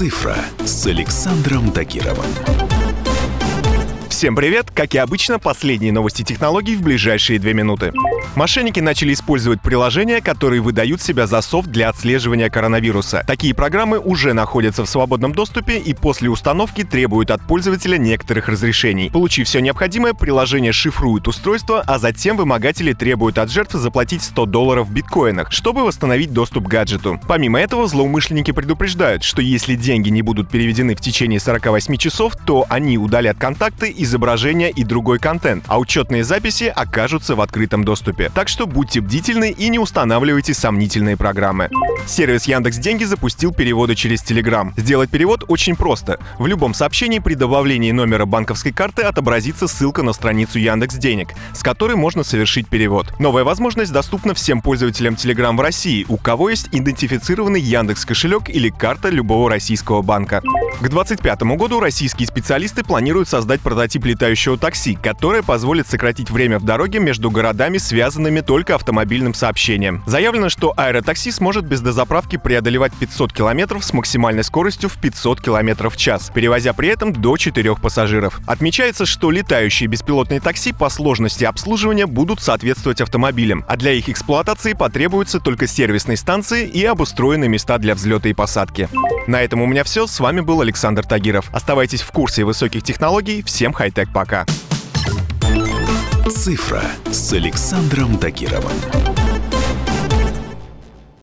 «Цифра» с Александром Тагировым. Всем привет! Как и обычно, последние новости технологий в ближайшие две минуты. Мошенники начали использовать приложения, которые выдают себя за софт для отслеживания коронавируса. Такие программы уже находятся в свободном доступе и после установки требуют от пользователя некоторых разрешений. Получив все необходимое, приложение шифрует устройство, а затем вымогатели требуют от жертв заплатить 100 долларов в биткоинах, чтобы восстановить доступ к гаджету. Помимо этого, злоумышленники предупреждают, что если деньги не будут переведены в течение 48 часов, то они удалят контакты, изображения и другой контент, а учетные записи окажутся в открытом доступе. Так что будьте бдительны и не устанавливайте сомнительные программы. Сервис Яндекс Деньги запустил переводы через Telegram. Сделать перевод очень просто. В любом сообщении при добавлении номера банковской карты отобразится ссылка на страницу Яндекс Денег, с которой можно совершить перевод. Новая возможность доступна всем пользователям Telegram в России, у кого есть идентифицированный Яндекс кошелек или карта любого российского банка. К 2025 году российские специалисты планируют создать прототип летающего такси, которое позволит сократить время в дороге между городами, связанными только автомобильным сообщением. Заявлено, что аэротакси сможет без дозаправки преодолевать 500 километров с максимальной скоростью в 500 километров в час, перевозя при этом до 4 пассажиров. Отмечается, что летающие беспилотные такси по сложности обслуживания будут соответствовать автомобилям, а для их эксплуатации потребуются только сервисные станции и обустроенные места для взлета и посадки. На этом у меня все. С вами Александр Тагиров. Оставайтесь в курсе высоких технологий. Всем хай-тек пока. «Цифра» с Александром Тагировым.